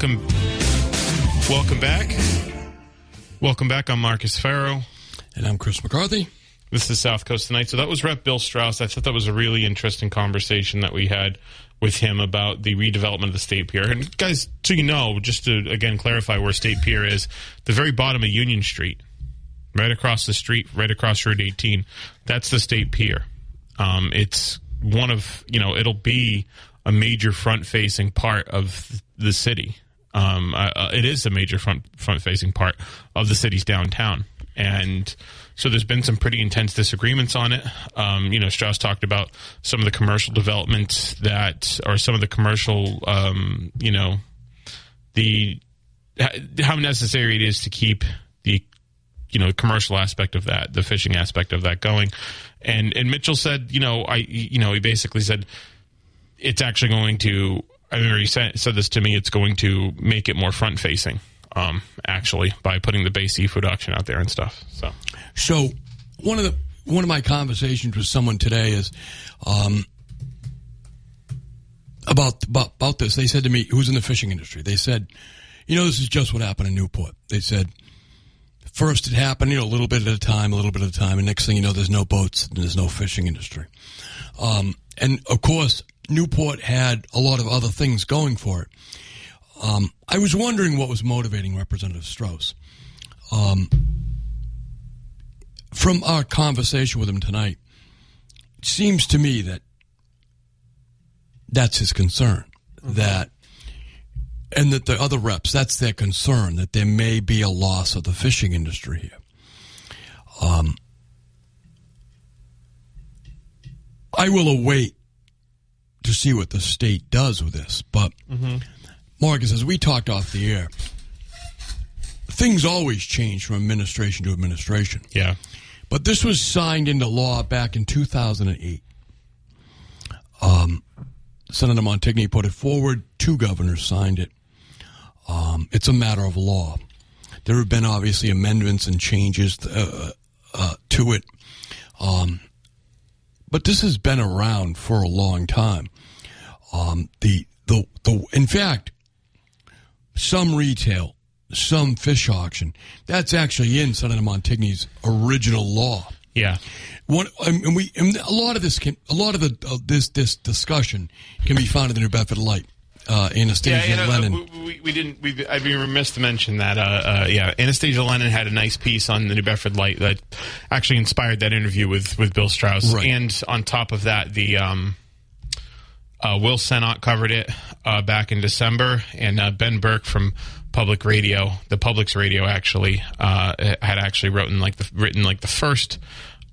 Welcome, welcome back. Welcome back. I'm Marcus Farrow. And I'm Chris McCarthy. This is South Coast Tonight. So that was Rep. Bill Strauss. I thought that was a really interesting conversation that we had with him about the redevelopment of the State Pier. And guys, so you know, just to again clarify where State Pier is, the very bottom of Union Street, right across the street, right across Route 18. That's the State Pier. Um, it's one of you know, it'll be a major front-facing part of the city. Um, uh, it is a major front front-facing part of the city's downtown, and so there's been some pretty intense disagreements on it. Um, you know, Strauss talked about some of the commercial developments that, or some of the commercial, um, you know, the how necessary it is to keep the you know commercial aspect of that, the fishing aspect of that going. And and Mitchell said, you know, I you know he basically said it's actually going to. I he said, said this to me. It's going to make it more front facing, um, actually, by putting the BASE Seafood auction out there and stuff. So, So one of the one of my conversations with someone today is um, about, about about this. They said to me, "Who's in the fishing industry?" They said, "You know, this is just what happened in Newport." They said, first it happened, you know, a little bit at a time, a little bit at a time, and next thing you know, there's no boats and there's no fishing industry." Um, and of course, Newport had a lot of other things going for it. Um, I was wondering what was motivating Representative Strauss. Um, from our conversation with him tonight, it seems to me that that's his concern. That, and that the other reps, that's their concern, that there may be a loss of the fishing industry here. Um, I will await to see what the state does with this. But Marcus, as we talked off the air, things always change from administration to administration. yeah, But this was signed into law back in 2008. Um, Senator Montigny put it forward. Two governors signed it. Um, it's a matter of law. There have been obviously amendments and changes uh, uh, to it. Um, but this has been around for a long time. Um, the, the, the, in fact, some retail, some fish auction, that's actually in Senator Montigny's original law. yeah, One, and we, and a lot of this can, a lot of the, uh, this, this discussion can be found in the New Bedford Light. Uh, Anastasia yeah. You know, Lennon. we, we, we didn't. We, I'd be remiss to mention that. Uh, uh, yeah, Anastasia Lennon had a nice piece on the New Bedford Light that actually inspired that interview with with Bill Strauss. Right. And on top of that, the um, uh, Will Sennott covered it uh, back in December, and uh, Ben Berke from Public Radio, the Public's Radio, actually uh, had actually written like the written like the first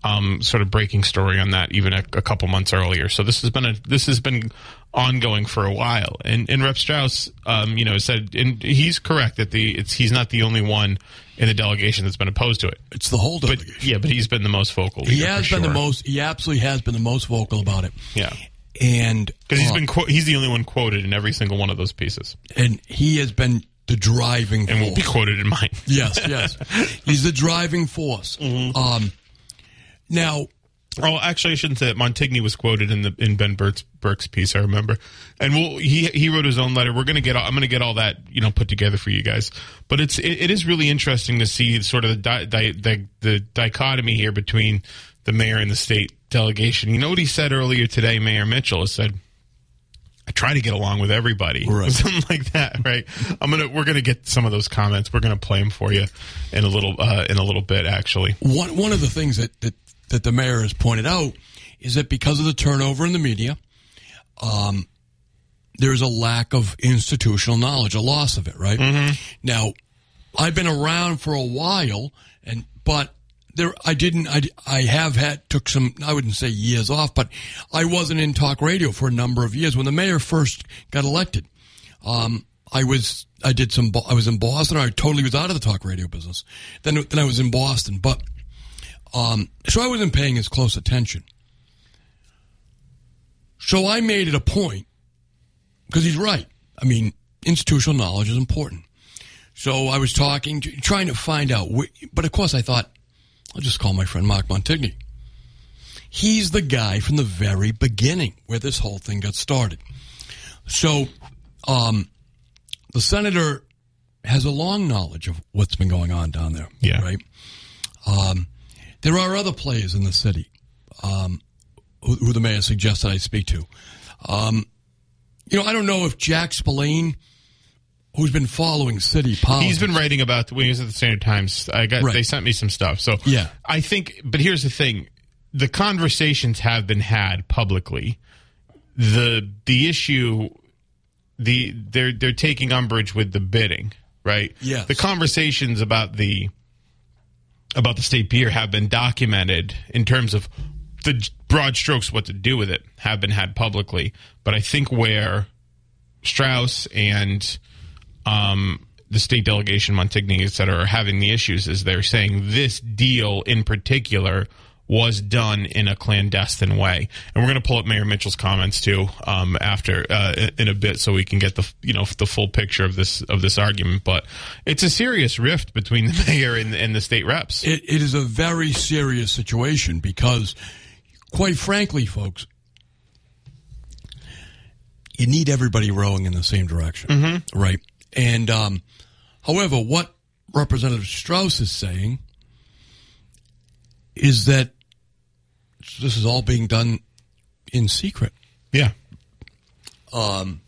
um, sort of breaking story on that even a, a couple months earlier. So this has been a this has been ongoing for a while. And and Rep Strauss, um, you know, said and he's correct that the it's he's not the only one in the delegation that's been opposed to it. it's the whole But delegation. yeah, but he's been the most vocal. he has for been the most, he absolutely has been the most vocal about it. Yeah. And, Because he's uh, been he's the only one quoted in every single one of those pieces, and he has been the driving and force. will be quoted in mine. Yes, yes. He's the driving force. Mm-hmm. Um, now, Oh, actually, I shouldn't say that. Montigny was quoted in the in Ben Berke's, Berke's piece. I remember, and we'll, he he wrote his own letter. We're gonna get. All, I'm gonna get all that you know put together for you guys. But it's it, it is really interesting to see sort of the, di, di, the the dichotomy here between the mayor and the state delegation. You know what he said earlier today? Mayor Mitchell said. I try to get along with everybody, Right. something like that, right? I'm gonna, we're gonna get some of those comments. We're gonna play them for you in a little, uh, in a little bit, actually. One one of the things that, that that the mayor has pointed out is that because of the turnover in the media, um, there's a lack of institutional knowledge, a loss of it. Right now, I've been around for a while, and but there I didn't I, I have had took some I wouldn't say years off, but I wasn't in talk radio for a number of years when the mayor first got elected. Um, I was I did some I was in Boston. I totally was out of the talk radio business. Then then I was in Boston, but um, so I wasn't paying as close attention. So I made it a point because he's right. I mean, institutional knowledge is important. So I was talking, trying to find out, but of course I thought I'll just call my friend Mark Montigny. He's the guy from the very beginning where this whole thing got started. So, um, the senator has a long knowledge of what's been going on down there. Yeah. Right. Um, there are other players in the city um, who, who the mayor suggested I speak to. Um, you know, I don't know if Jack Spillane, who's been following city politics, He's been writing about when he was at the Standard Times. I got Right. they sent me some stuff. So Yeah. I think. But here's the thing: the conversations have been had publicly. the The issue, the they're they're taking umbrage with the bidding, right? Yeah. The conversations about the about the state pier have been documented in terms of the broad strokes what to do with it have been had publicly. But I think where Strauss and um, the state delegation, Montigny, et cetera, are having the issues is they're saying this deal in particular was done in a clandestine way. And we're going to pull up Mayor Mitchell's comments too um, after uh, in a bit, so we can get the you know the full picture of this of this argument. But it's a serious rift between the mayor and, and the state reps. it, it is a very serious situation because, quite frankly, folks, you need everybody rowing in the same direction, right? And um, however, what Representative Strauss is saying is that this is all being done in secret. yeah, Um,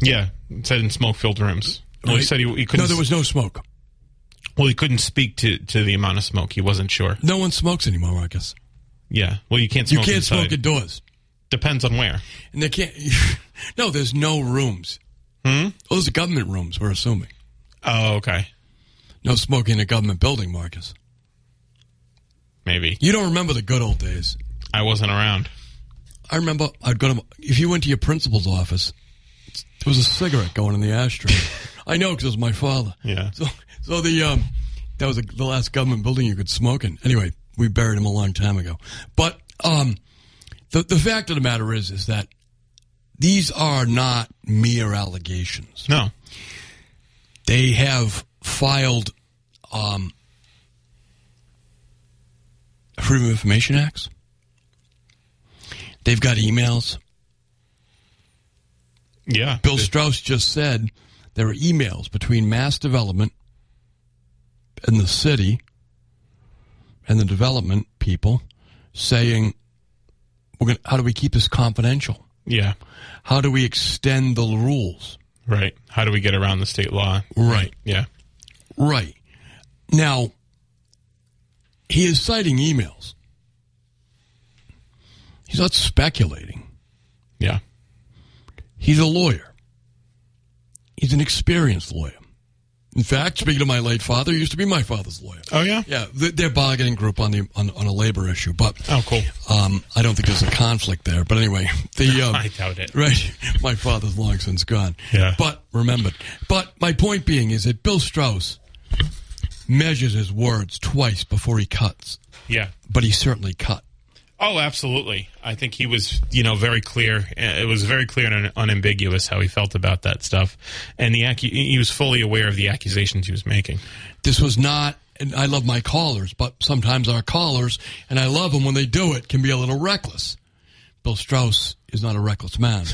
yeah. It said in smoke filled rooms. Well, he said he, he couldn't. no, there was no smoke. well, he couldn't speak to to the amount of smoke. He wasn't sure. No one smokes anymore, I guess. Yeah. Well, you can't You smoke can't inside. smoke indoors. Depends on where. And they can't. no, there's no rooms. Hmm? Those are government rooms, we're assuming. Oh, okay. No smoking in a government building, Marcus. Maybe You don't remember the good old days. I wasn't around. I remember I'd go to, if you went to your principal's office, there was a cigarette going in the ashtray. I know because it was my father. Yeah. So, so the, um, that was the last government building you could smoke in. Anyway, we buried him a long time ago. But, um, the, the fact of the matter is, is that these are not mere allegations. No. they have filed um, Freedom of Information Acts. They've got emails. Yeah. Bill Strauss just said there are emails between Mass Development and the city and the development people saying, "We're going. How do we keep this confidential? Yeah. How do we extend the rules?" Right. How do we get around the state law? Right. Yeah. Right. Now, he is citing emails. He's not speculating. Yeah. He's a lawyer. He's an experienced lawyer. In fact, speaking of my late father, he used to be my father's lawyer. Oh yeah. Yeah, th- they're bargaining group on the on, on a labor issue, but Oh cool. um, I don't think there's a conflict there. But anyway, the um, I doubt it. Right. My father's long since gone. Yeah. But remembered. But my point being is that Bill Strauss measures his words twice before he cuts. Yeah. But he certainly cut. Oh, absolutely. I think he was, you know, very clear. It was very clear and unambiguous how he felt about that stuff, and the accu- he was fully aware of the accusations he was making. This was not and I love my callers, but sometimes our callers, and I love them when they do it, can be a little reckless. Bill Strauss is not a reckless man.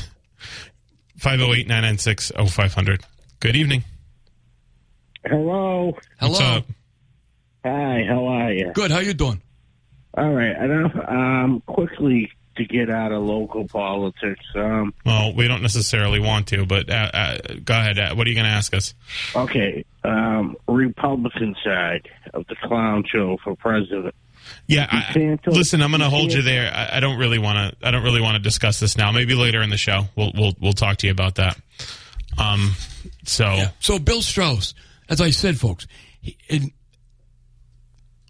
508 996 0500. Good evening. Hello. What's Hello. up? Hi, how are you? Good. How you doing? All right. enough. um, quickly to get out of local politics. Um, Well, we don't necessarily want to, but uh, uh, go ahead. Uh, what are you going to ask us? okay. Um, Republican side of the clown show for president. Yeah, I, DeSantis- listen, I'm going to hold you there. I, I don't really want to. I don't really want to discuss this now. Maybe later in the show, we'll we'll we'll talk to you about that. Um, so So Bill Strauss, as I said, folks, he, in,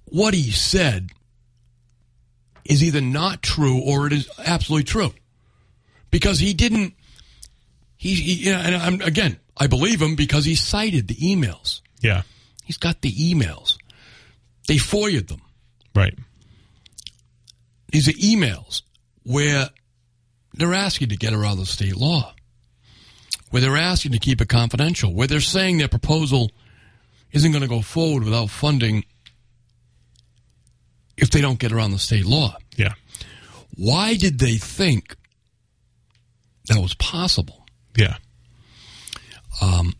what he said is either not true or it is absolutely true, because he didn't. He, he you know, and I'm, again, I believe him because he cited the emails. yeah, He's got the emails. They FOIA'd them. right. These are emails where they're asking to get around the state law, where they're asking to keep it confidential, where they're saying their proposal isn't going to go forward without funding if they don't get around the state law. Yeah, Why did they think that was possible? yeah, um,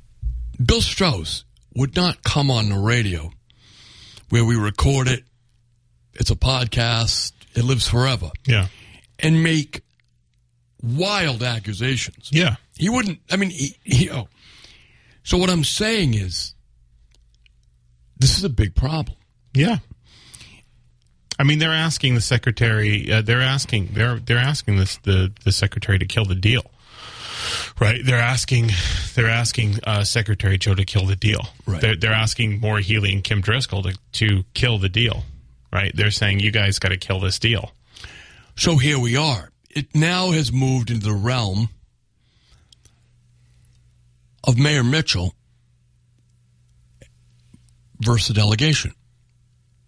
Bill Strauss would not come on the radio where we record it, it's a podcast, it lives forever, yeah, and make wild accusations. yeah. He wouldn't. I mean, he, he, oh. So what I'm saying is, this is a big problem. Yeah. I mean, they're asking the secretary. Uh, they're asking. They're they're asking this the the secretary to kill the deal. Right. They're asking. They're asking uh, Secretary Joe to kill the deal. Right. They're, they're asking Maura Healey and Kim Driscoll to to kill the deal. Right. They're saying you guys got to kill this deal. So here we are. It now has moved into the realm of Mayor Mitchell versus the delegation.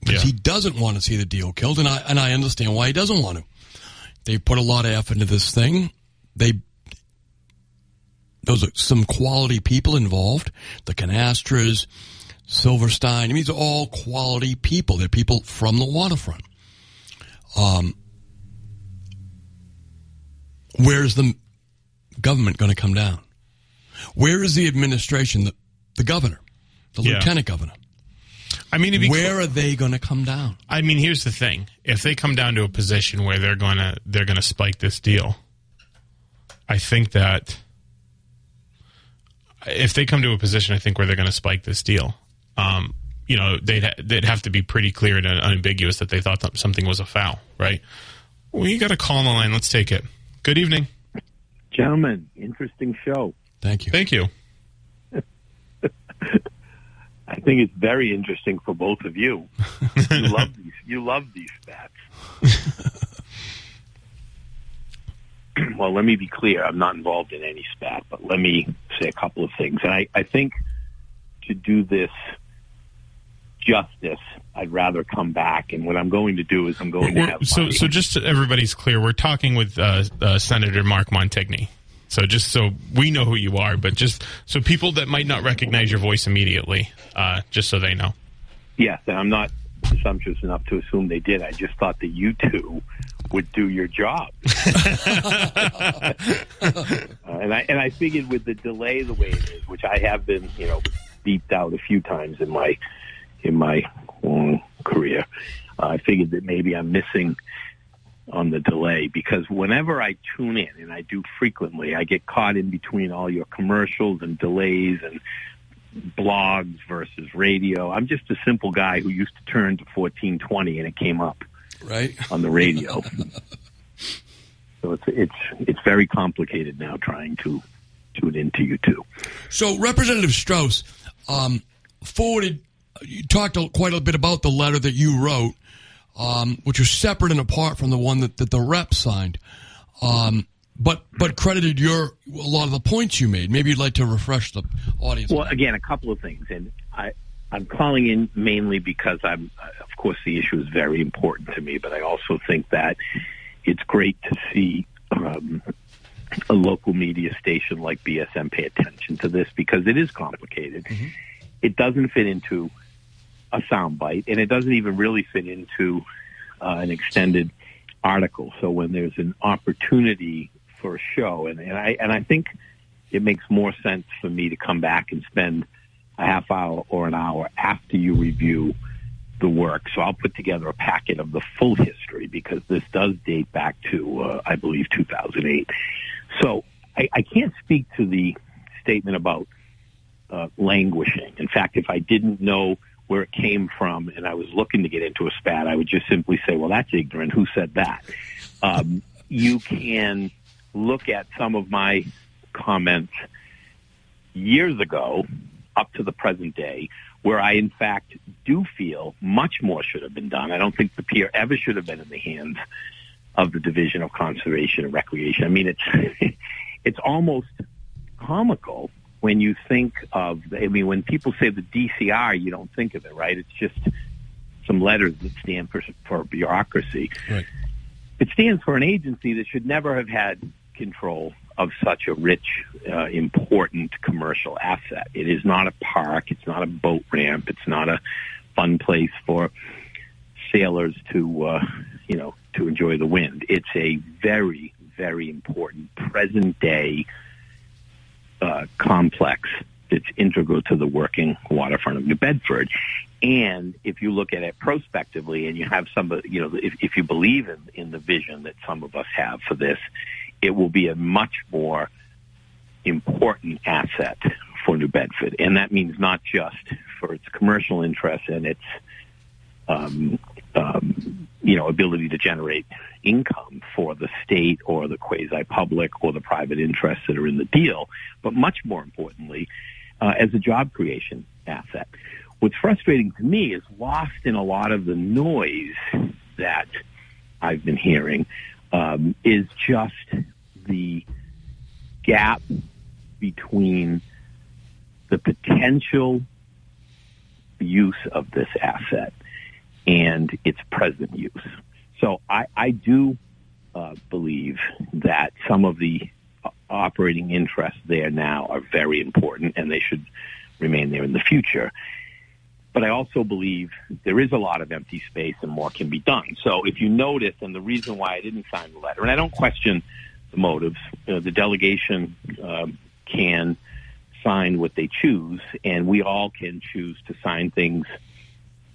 Because Yeah. he doesn't want to see the deal killed, and I and I understand why he doesn't want to. They put a lot of effort into this thing. They those are some quality people involved. The Canastras, Silverstein. I mean, these are all quality people. They're people from the waterfront. Um, where's the government going to come down? Where is the administration, the, the governor, the Yeah. lieutenant governor? I mean, if you Where are they going to come down? I mean, here's the thing: if they come down to a position where they're gonna they're gonna spike this deal, I think that if they come to a position, I think where they're going to spike this deal, um, you know, they'd ha- they'd have to be pretty clear and unambiguous that they thought that something was a foul, right? Well, you got a call on the line. Let's take it. Good evening. Gentlemen, interesting show. Thank you. Thank you. I think it's very interesting for both of you. You love these. You love these spats. well, let me be clear. I'm not involved in any spat, but let me say a couple of things. And I, I think to do this justice, I'd rather come back. And what I'm going to do is I'm going to have so, so just so everybody's clear, we're talking with uh, uh, Senator Mark Montigny. So just so we know who you are, but just so people that might not recognize your voice immediately, uh, just so they know. Yes, and I'm not presumptuous enough to assume they did. I just thought that you two would do your job. Uh, and I and I figured with the delay the way it is, which I have been, you know, beeped out a few times in my in my long career, uh, I figured that maybe I'm missing on the delay because whenever I tune in, and I do frequently, I get caught in between all your commercials and delays and blogs versus radio. I'm just a simple guy who used to turn to 1420 and it came up Right? on the radio. so it's it's it's very complicated now trying to tune into you too. So Representative Strauss um, forwarded. You talked quite a bit about the letter that you wrote, um, which was separate and apart from the one that, that the rep signed, um, but but credited your a lot of the points you made. Maybe you'd like to refresh the audience. Well, again, a couple of things, and I I'm calling in mainly because I'm of course the issue is very important to me, but I also think that it's great to see. Um, a local media station like BSM pay attention to this because it is complicated. It doesn't fit into a soundbite, and it doesn't even really fit into uh, an extended article. So when there's an opportunity for a show, and, and I and I think it makes more sense for me to come back and spend a half hour or an hour after you review the work. So I'll put together a packet of the full history because this does date back to, uh, I believe, 2008. So I, I can't speak to the statement about uh, languishing. In fact, if I didn't know where it came from and I was looking to get into a spat, I would just simply say, well, that's ignorant. Who said that? Um, you can look at some of my comments years ago up to the present day where I, in fact, do feel much more should have been done. I don't think the pier ever should have been in the hands of the Division of Conservation and Recreation. I mean, it's it's almost comical when you think of. I mean, when people say the DCR, you don't think of it, right? It's just some letters that stand for for bureaucracy. Right. It stands for an agency that should never have had control of such a rich, uh, important commercial asset. It is not a park. It's not a boat ramp. It's not a fun place for sailors to, uh, you know, to enjoy the wind. It's a very, very important present day uh, complex that's integral to the working waterfront of New Bedford. And if you look at it prospectively and you have some, you know, if, if you believe in, in the vision that some of us have for this, it will be a much more important asset for New Bedford. And that means not just for its commercial interests and its, um, um, you know, ability to generate income for the state or the quasi-public or the private interests that are in the deal, but much more importantly, uh, as a job creation asset. What's frustrating to me is lost in a lot of the noise that I've been hearing um, is just the gap between the potential use of this asset and its present use. So I, I do uh, believe that some of the operating interests there now are very important and they should remain there in the future. But I also believe there is a lot of empty space and more can be done. So if you notice, and the reason why I didn't sign the letter, and I don't question the motives, uh, the delegation um, can sign what they choose, and we all can choose to sign things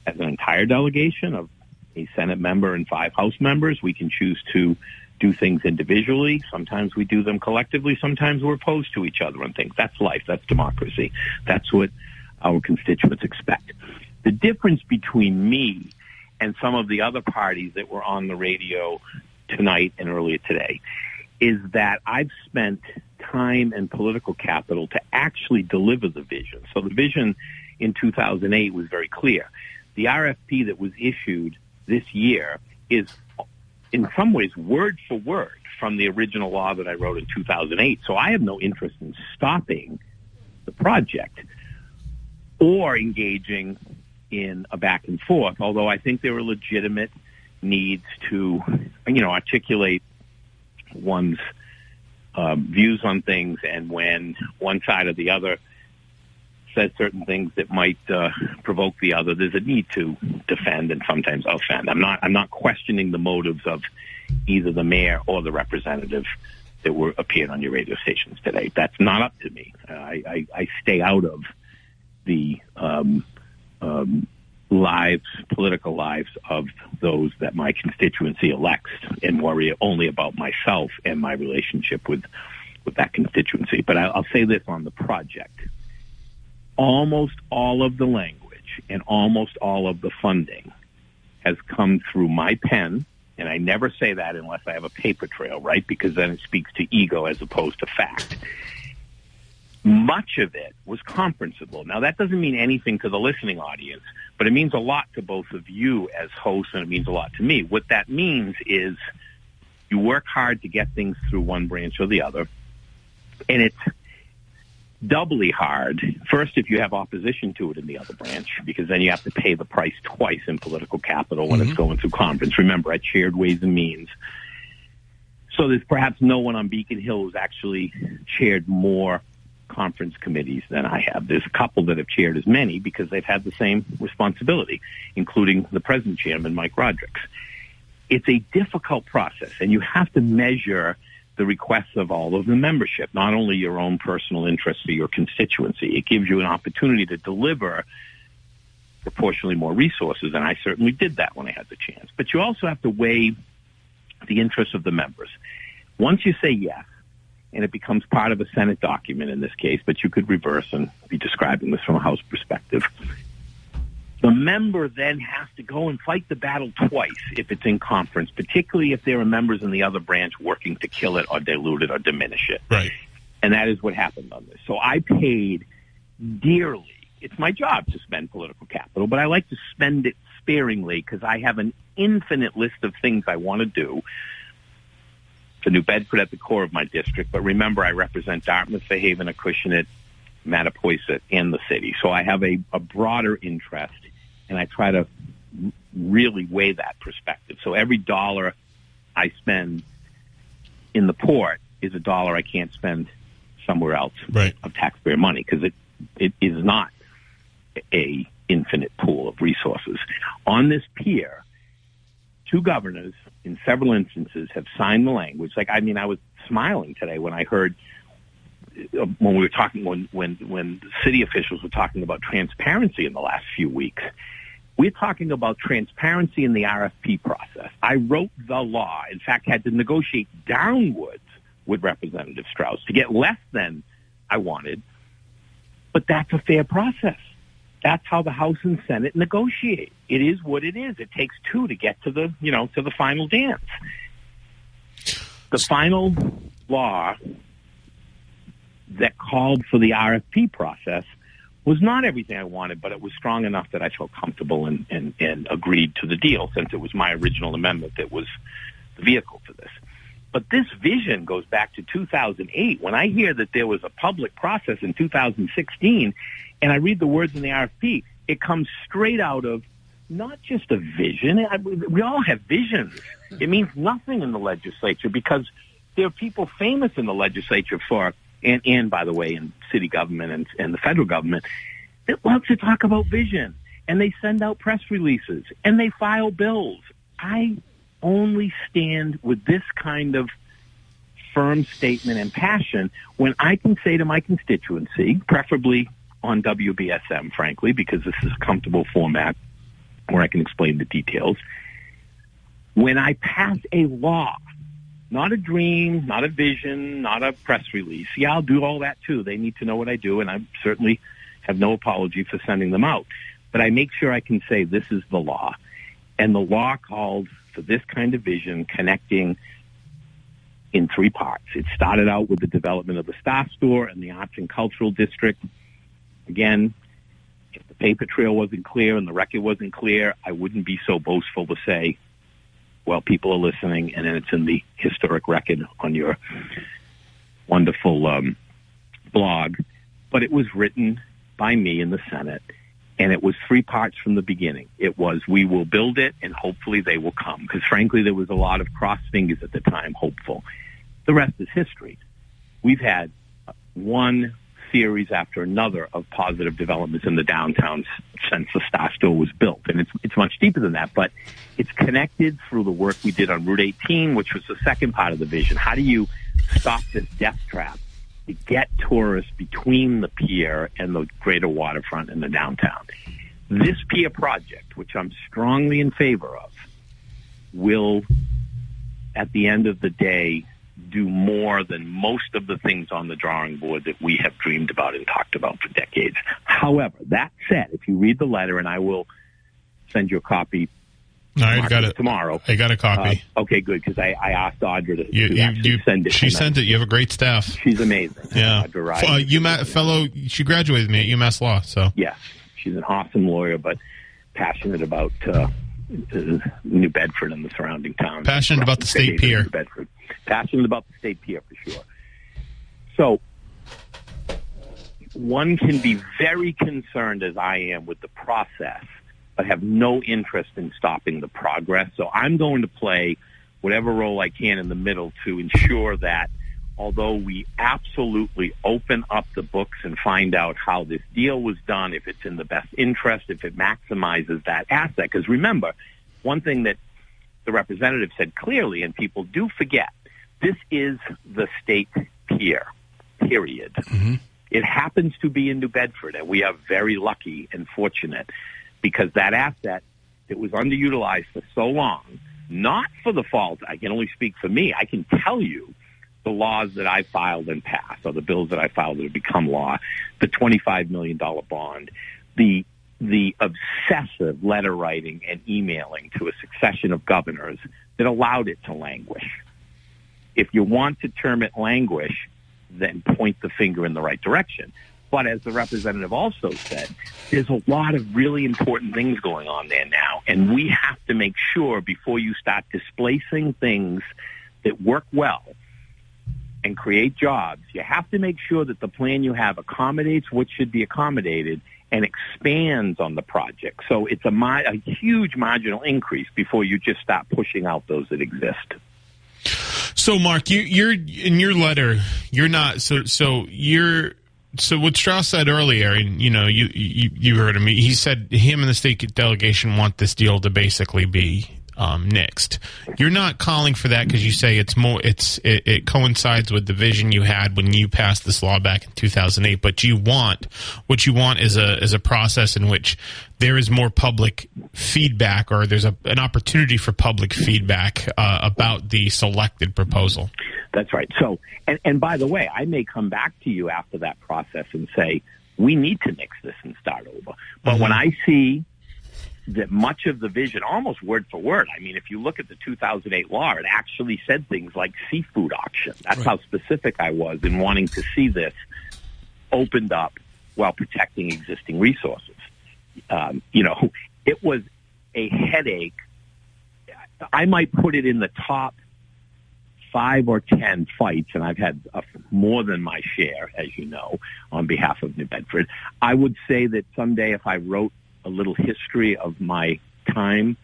as an entire delegation of a Senate member and five House members. We can choose to do things individually. Sometimes we do them collectively. Sometimes we're opposed to each other on things. That's life. That's democracy. That's what our constituents expect. The difference between me and some of the other parties that were on the radio tonight and earlier today is that I've spent time and political capital to actually deliver the vision. So the vision in 2008 was very clear. The RFP that was issued this year is in some ways word for word from the original law that I wrote in 2008. So I have no interest in stopping the project or engaging in a back and forth, although I think there are legitimate needs to, you know, articulate one's um, views on things and when one side or the other says certain things that might uh, provoke the other, there's a need to defend and sometimes offend. I'm not I'm not questioning the motives of either the mayor or the representative that were appeared on your radio stations today. That's not up to me. I, I, I stay out of the um, um, lives, political lives of those that my constituency elects and worry only about myself and my relationship with, with that constituency. But I'll say this on the project. Almost all of the language and almost all of the funding has come through my pen. And I never say that unless I have a paper trail, right? Because then it speaks to ego as opposed to fact much of it was conferenceable. Now that doesn't mean anything to the listening audience, but it means a lot to both of you as hosts and it means a lot to me. What that means is you work hard to get things through one branch or the other. And it's doubly hard. First, if you have opposition to it in the other branch, because then you have to pay the price twice in political capital when mm-hmm. it's going through conference. Remember, I chaired Ways and Means. So there's perhaps no one on Beacon Hill who's actually chaired more conference committees than I have. There's a couple that have chaired as many because they've had the same responsibility, including the present chairman, Mike Rodrigues. It's a difficult process, and you have to measure the requests of all of the membership, not only your own personal interests for your constituency. It gives you an opportunity to deliver proportionally more resources, and I certainly did that when I had the chance. But you also have to weigh the interests of the members. Once you say yes, and it becomes part of a Senate document in this case, but you could reverse and be describing this from a House perspective. The member then has to go and fight the battle twice if it's in conference, particularly if there are members in the other branch working to kill it or dilute it or diminish it. Right. And that is what happened on this. So I paid dearly. It's my job to spend political capital, but I like to spend it sparingly because I have an infinite list of things I want to do to New Bedford at the core of my district. But remember, I represent Dartmouth, Fairhaven, Acushnet, Mattapoisett, and the city. So I have a, a broader interest, and I try to really weigh that perspective. So every dollar I spend in the port is a dollar I can't spend somewhere else right. of taxpayer money because it it is not a infinite pool of resources. On this pier, two governors in several instances have signed the language. Like, I mean, I was smiling today when I heard when we were talking when when when city officials were talking about transparency in the last few weeks. We're talking about transparency in the RFP process. I wrote the law. In fact, had to negotiate downwards with Representative Strauss to get less than I wanted. But that's a fair process. That's how the House and Senate negotiate. It is what it is. It takes two to get to the, you know, to the final dance. The final law that called for the RFP process was not everything I wanted, but it was strong enough that I felt comfortable and, and, and agreed to the deal since it was my original amendment that was the vehicle for this. But this vision goes back to 2008. When I hear that there was a public process in 2016 and I read the words in the RFP, it comes straight out of not just a vision. We all have visions. It means nothing in the legislature because there are people famous in the legislature for and, and by the way, in city government and, and the federal government, that love to talk about vision. And they send out press releases and they file bills. I only stand with this kind of firm statement and passion when I can say to my constituency, preferably on WBSM, frankly, because this is a comfortable format where I can explain the details. When I pass a law not a dream, not a vision, not a press release. Yeah, I'll do all that too. They need to know what I do, and I certainly have no apology for sending them out. But I make sure I can say this is the law. And the law calls for this kind of vision connecting in three parts. It started out with the development of the Star Store and the Arts and Cultural District. Again, if the paper trail wasn't clear and the record wasn't clear, I wouldn't be so boastful to say while people are listening, and then it's in the historic record on your wonderful um, blog. But it was written by me in the Senate, and it was three parts from the beginning. It was we will build it, and hopefully they will come. Because frankly, there was a lot of cross fingers at the time, hopeful. The rest is history. We've had one series after another of positive developments in the downtown since the Store was built. And it's, it's much deeper than that, but it's connected through the work we did on Route 18, which was the second part of the vision. How do you stop this death trap to get tourists between the pier and the greater waterfront and the downtown? This pier project, which I'm strongly in favor of, will, at the end of the day, do more than most of the things on the drawing board that we have dreamed about and talked about for decades. However, that said, if you read the letter, and I will send you a copy no, I got it tomorrow. I got a copy. Uh, okay, good because I, I asked Audra to, you, to you, you send it. She sent it. You have a great staff. She's amazing. Yeah, Audra uh, UMass fellow. She graduated me at UMass Law. So yes, she's an awesome lawyer, but passionate about uh, New Bedford and the surrounding towns. Passionate about the state pier. New Bedford. Passionate about the state pier for sure. So one can be very concerned, as I am, with the process, but have no interest in stopping the progress. So I'm going to play whatever role I can in the middle to ensure that although we absolutely open up the books and find out how this deal was done, if it's in the best interest, if it maximizes that asset. Because remember, one thing that the representative said clearly, and people do forget, this is the state pier, period. Mm-hmm. It happens to be in New Bedford, and we are very lucky and fortunate because that asset that was underutilized for so long, not for the fault, I can only speak for me, I can tell you the laws that I filed and passed, or the bills that I filed that have become law, the $25 million bond, the the obsessive letter writing and emailing to a succession of governors that allowed it to languish. If you want to term it languish, then point the finger in the right direction. But as the representative also said, there's a lot of really important things going on there now. And we have to make sure before you start displacing things that work well and create jobs, you have to make sure that the plan you have accommodates what should be accommodated and expands on the project. So it's a, a huge marginal increase before you just stop pushing out those that exist. So, Mark, you, you're in your letter. You're not so. So you're so what Strauss said earlier, and you know, you, you you heard him. He said him and the state delegation want this deal to basically be um, next. You're not calling for that because you say it's more. It's it, it, coincides with the vision you had when you passed this law back in 2008. But you want what you want is a is a process in which there is more public feedback, or there's a, an opportunity for public feedback uh, about the selected proposal. That's right. So, and, and by the way, I may come back to you after that process and say we need to nix this and start over. But mm-hmm. when I see that much of the vision, almost word for word. I mean, if you look at the 2008 law, it actually said things like seafood auction. That's right. how specific I was in wanting to see this opened up while protecting existing resources. Um, you know, it was a headache. I might put it in the top five or ten fights, and I've had a, more than my share, as you know, on behalf of New Bedford. I would say that someday if I wrote a little history of my time,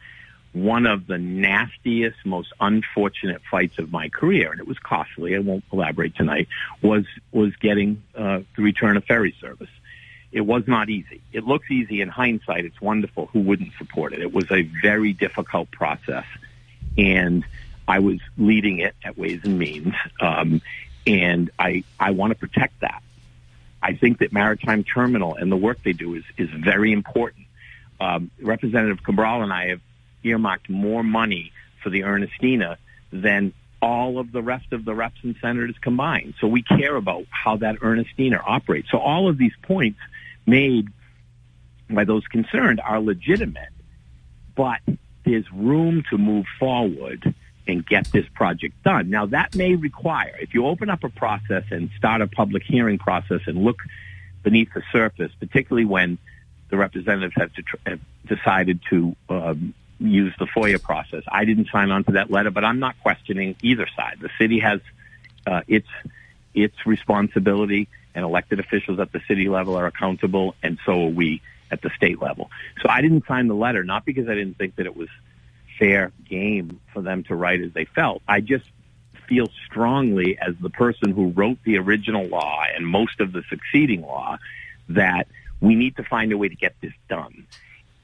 one of the nastiest, most unfortunate fights of my career, and it was costly. I won't elaborate tonight. Was was getting uh, the return of ferry service. It was not easy. It looks easy in hindsight. It's wonderful. Who wouldn't support it? It was a very difficult process, and I was leading it at Ways and Means, um, and I I want to protect that. I think that Maritime Terminal and the work they do is is very important um, Representative Cabral and I have earmarked more money for the Ernestina than all of the rest of the reps and senators combined. So we care about how that Ernestina operates. So all of these points made by those concerned are legitimate, but there's room to move forward and get this project done. Now that may require, if you open up a process and start a public hearing process and look beneath the surface, particularly when the representatives have, to tr- have decided to um, use the FOIA process. I didn't sign on to that letter, but I'm not questioning either side. The city has uh, its its responsibility, and elected officials at the city level are accountable, and so are we at the state level. So I didn't sign the letter, not because I didn't think that it was fair game for them to write as they felt. I just feel strongly as the person who wrote the original law and most of the succeeding law that we need to find a way to get this done.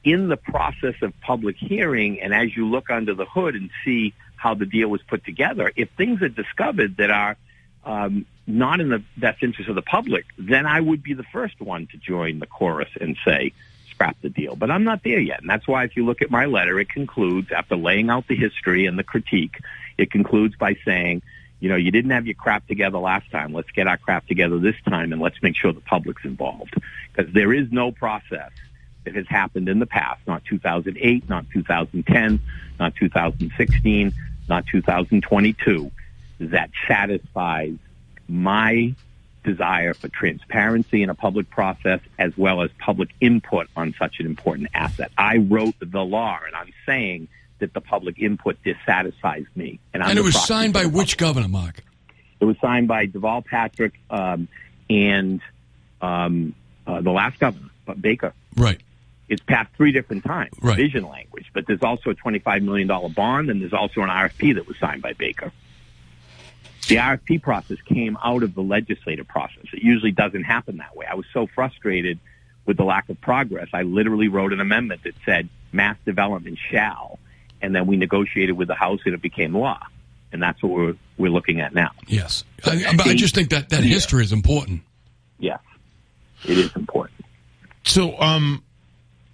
In the process of public hearing, and as you look under the hood and see how the deal was put together, if things are discovered that are um, not in the best interest of the public, then I would be the first one to join the chorus and say, scrap the deal. But I'm not there yet. And that's why if you look at my letter, it concludes, after laying out the history and the critique, it concludes by saying, you know, you didn't have your crap together last time. Let's get our crap together this time and let's make sure the public's involved. Because there is no process that has happened in the past, not 2008, not 2010, not 2016, not 2022, that satisfies my desire for transparency in a public process as well as public input on such an important asset. I wrote the law and I'm saying that the public input dissatisfies me. And, and it was signed by which governor, Mark? It was signed by Deval Patrick um, and um, uh, the last governor, Baker. Right. It's passed three different times, right. vision language, but there's also a $25 million bond, and there's also an RFP that was signed by Baker. the RFP process came out of the legislative process. It usually doesn't happen that way. I was so frustrated with the lack of progress. I literally wrote an amendment that said mass development shall, and then we negotiated with the House and it became law. And that's what we're, we're looking at now. Yes. I, but I just think that, that history is important. Yes, it is important. So, um,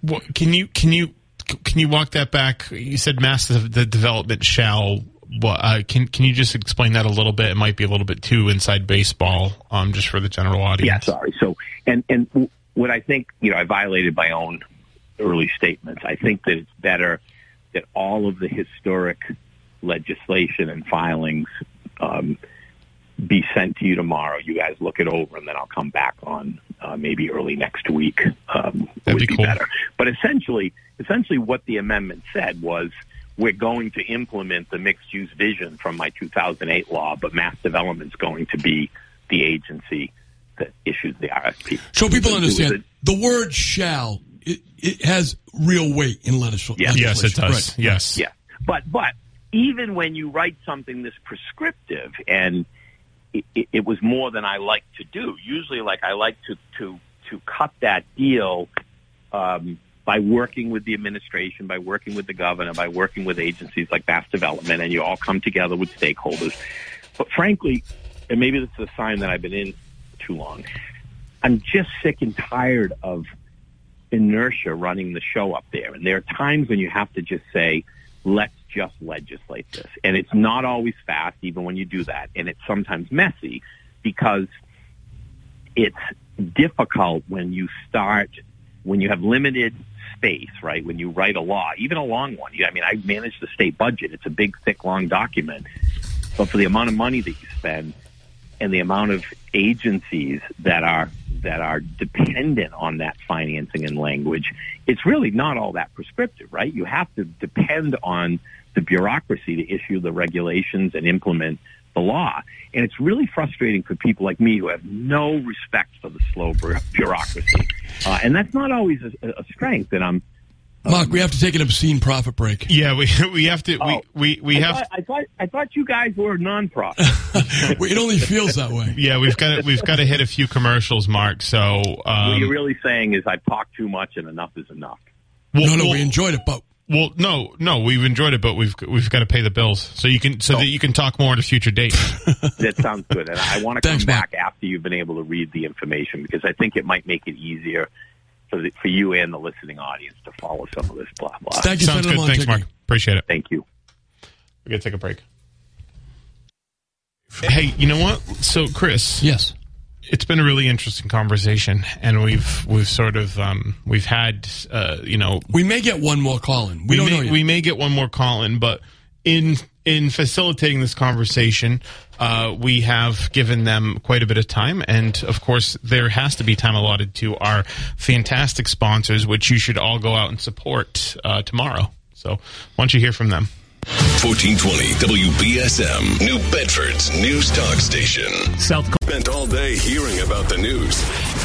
what, can you can you can you walk that back? You said mass the development shall. Well, uh, can can you just explain that a little bit? It might be a little bit too inside baseball, um, just for the general audience. Yeah, sorry. So, and and what I think, you know, I violated my own early statements. I think that it's better that all of the historic legislation and filings um, be sent to you tomorrow. You guys look it over, and then I'll come back on uh, maybe early next week. Um, That'd would be be cool. better. But essentially, essentially, what the amendment said was we're going to implement the mixed use vision from my 2008 law, but mass development's going to be the agency that issues the RFP. So people understand the word shall, it, it has real weight in legisl- Yes. legislation. Yes, it does. Right. Yes. Yeah, but but even when you write something this prescriptive, and it, it, it was more than I like to do. Usually, like I like to to to cut that deal um, by working with the administration, by working with the governor, by working with agencies like Mass Development, and you all come together with stakeholders. But frankly, and maybe this is a sign that I've been in too long. I'm just sick and tired of inertia running the show up there. And there are times when you have to just say, let's just legislate this. And it's not always fast, even when you do that. And it's sometimes messy because it's difficult when you start, when you have limited space, right? When you write a law, even a long one. I mean, I manage the state budget. It's a big, thick, long document. But for the amount of money that you spend and the amount of agencies that are that are dependent on that financing and language, it's really not all that prescriptive, right? You have to depend on the bureaucracy to issue the regulations and implement the law. And it's really frustrating for people like me who have no respect for the slow bu- bureaucracy. Uh, and that's not always a, a strength. And I'm Mark, we have to take an obscene profit break. Yeah, we we have to Oh. we we, we I have thought, I thought I thought you guys were a nonprofit. it only feels that way. yeah we've got to, we've got to hit a few commercials, Mark. So what um, you're really saying is I've talked too much and enough is enough. well, No, no, well, we enjoyed it, but well, no, no, we've enjoyed it, but we've we've got to pay the bills so you can so that you can talk more at a future date. That sounds good. And I want to come Thanks, Mark. back after you've been able to read the information because I think it might make it easier for, the, for you and the listening audience to follow some of this blah, blah. thank you, Sounds Senator good. Thanks, Montigny. Mark. Appreciate it. Thank you. We got to take a break. Hey, you know what? So, Chris, Yes. it's been a really interesting conversation, and we've we've sort of um, we've had uh, you know We may get one more call in. We, we don't may, know yet. we may get one more call in, but in in facilitating this conversation, uh, we have given them quite a bit of time, and of course, there has to be time allotted to our fantastic sponsors, which you should all go out and support uh, tomorrow. So, why don't you hear from them? 1420 WBSM, New Bedford's News Talk Station. South. Coast Spent all day hearing about the news.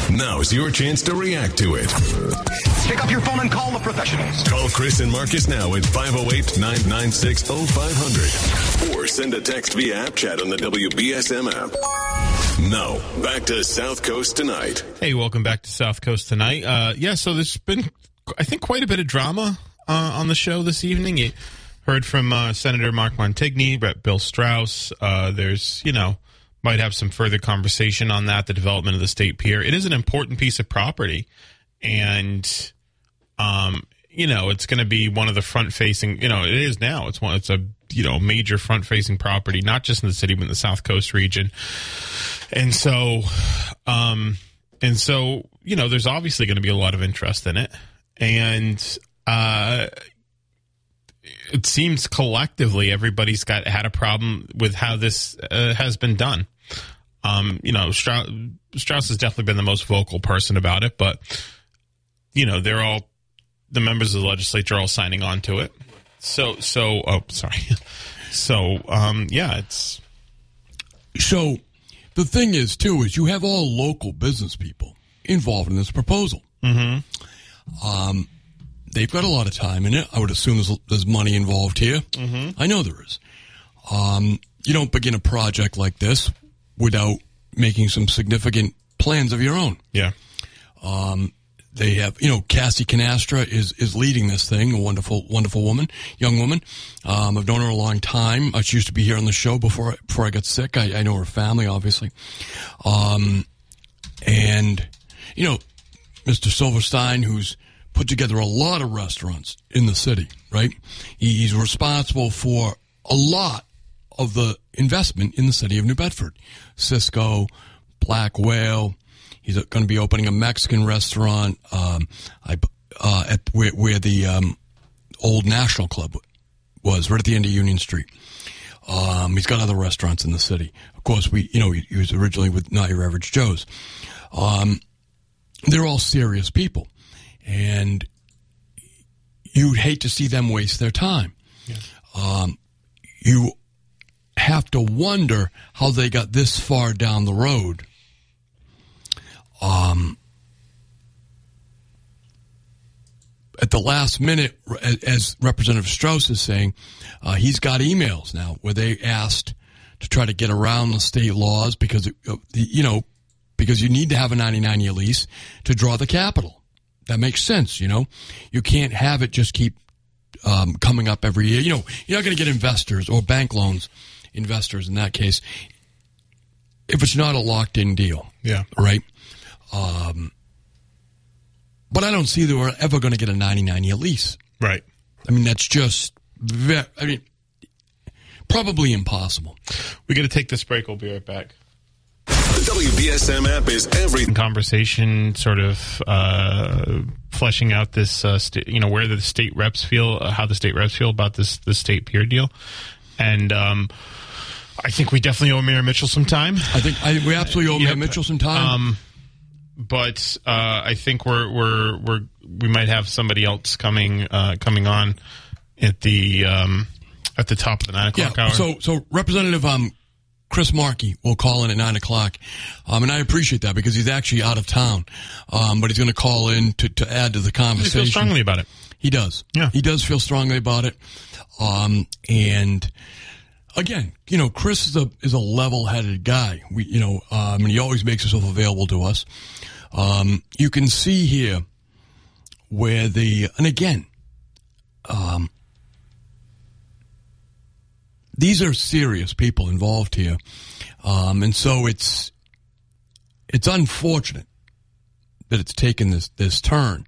Now's your chance to react to it. Pick up your phone and call the professionals. Call Chris and Marcus now at 508 996 0500 or send a text via app chat on the WBSM app. Now, back to South Coast tonight. Hey, welcome back to South Coast tonight. Uh, yeah, so there's been, I think, quite a bit of drama uh, on the show this evening. You heard from uh, Senator Mark Montigny, Rep. Bill Straus. Uh, there's, you know, might have some further conversation on that, the development of the state pier. It is an important piece of property, and um, you know, it's going to be one of the front facing. You know, it is now. It's one. It's a you know major front facing property, not just in the city but in the South Coast region. And so, um, and so, you know, there's obviously going to be a lot of interest in it, and uh, it seems collectively everybody's got had a problem with how this uh, has been done. Um, you know, Straus, Straus has definitely been the most vocal person about it, but you know, they're all the members of the legislature are all signing on to it. So, so, oh, sorry. So, um, yeah, it's So the thing is, too, is you have all local business people involved in this proposal. Mm-hmm. Um, they've got a lot of time in it. I would assume there's, there's money involved here. Mm-hmm. I know there is. Um, you don't begin a project like this without making some significant plans of your own. Yeah. They have, you know, Cassie Canastra is is leading this thing. A wonderful, wonderful woman, young woman. Um, I've known her a long time. Uh, she used to be here on the show before before I got sick. I, I know her family, obviously. Um, and you know, Mr. Silverstein, who's put together a lot of restaurants in the city, right? He's responsible for a lot of the investment in the city of New Bedford. Cisco, Black Whale. He's going to be opening a Mexican restaurant um, I, uh, at where, where the um, old National Club was, right at the end of Union Street. Um, he's got other restaurants in the city. Of course, we you know he, he was originally with Not Your Average Joe's. Um, they're all serious people, and you'd hate to see them waste their time. Um, you have to wonder how they got this far down the road. Um, at the last minute, as Representative Straus is saying, uh, he's got emails now where they asked to try to get around the state laws because, of you know, because you need to have a 99 year lease to draw the capital. That makes sense, you know. You can't have it just keep um, coming up every year. You know, you're not going to get investors or bank loans, investors in that case, if it's not a locked in deal, Yeah. right? Um, but I don't see that we're ever going to get a 99 year lease. Right. I mean, that's just, ve- I mean, probably impossible. We got to take this break. We'll be right back. The WBSM app is everything. Conversation, sort of uh, fleshing out this, uh, sta- you know, where the state reps feel, uh, how the state reps feel about this the state pier deal, and um, I think we definitely owe Mayor Mitchell some time. I think I, we absolutely owe Mayor Yep. Mitchell some time. Um, but uh, I think we're we're we're we might have somebody else coming uh, coming on at the um, at the top of the nine o'clock yeah. hour. So, so Representative um, Chris Markey will call in at nine o'clock, um, and I appreciate that because he's actually out of town, um, but he's going to call in to, to add to the conversation. feel strongly about it. He does. Yeah. He does feel strongly about it. Um, and again, you know, Chris is a, is a level headed guy. We, you know, um, and he always makes himself available to us. Um, you can see here where the, and again, um, these are serious people involved here. Um, and so it's, it's unfortunate that it's taken this, this turn.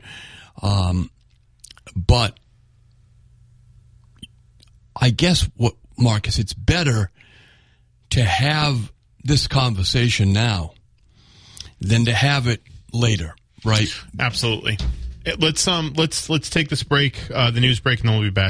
Um, but I guess what Marcus, it's better to have this conversation now than to have it later, right? Absolutely. Let's um let's let's take this break, uh, the news break, and then we'll be back.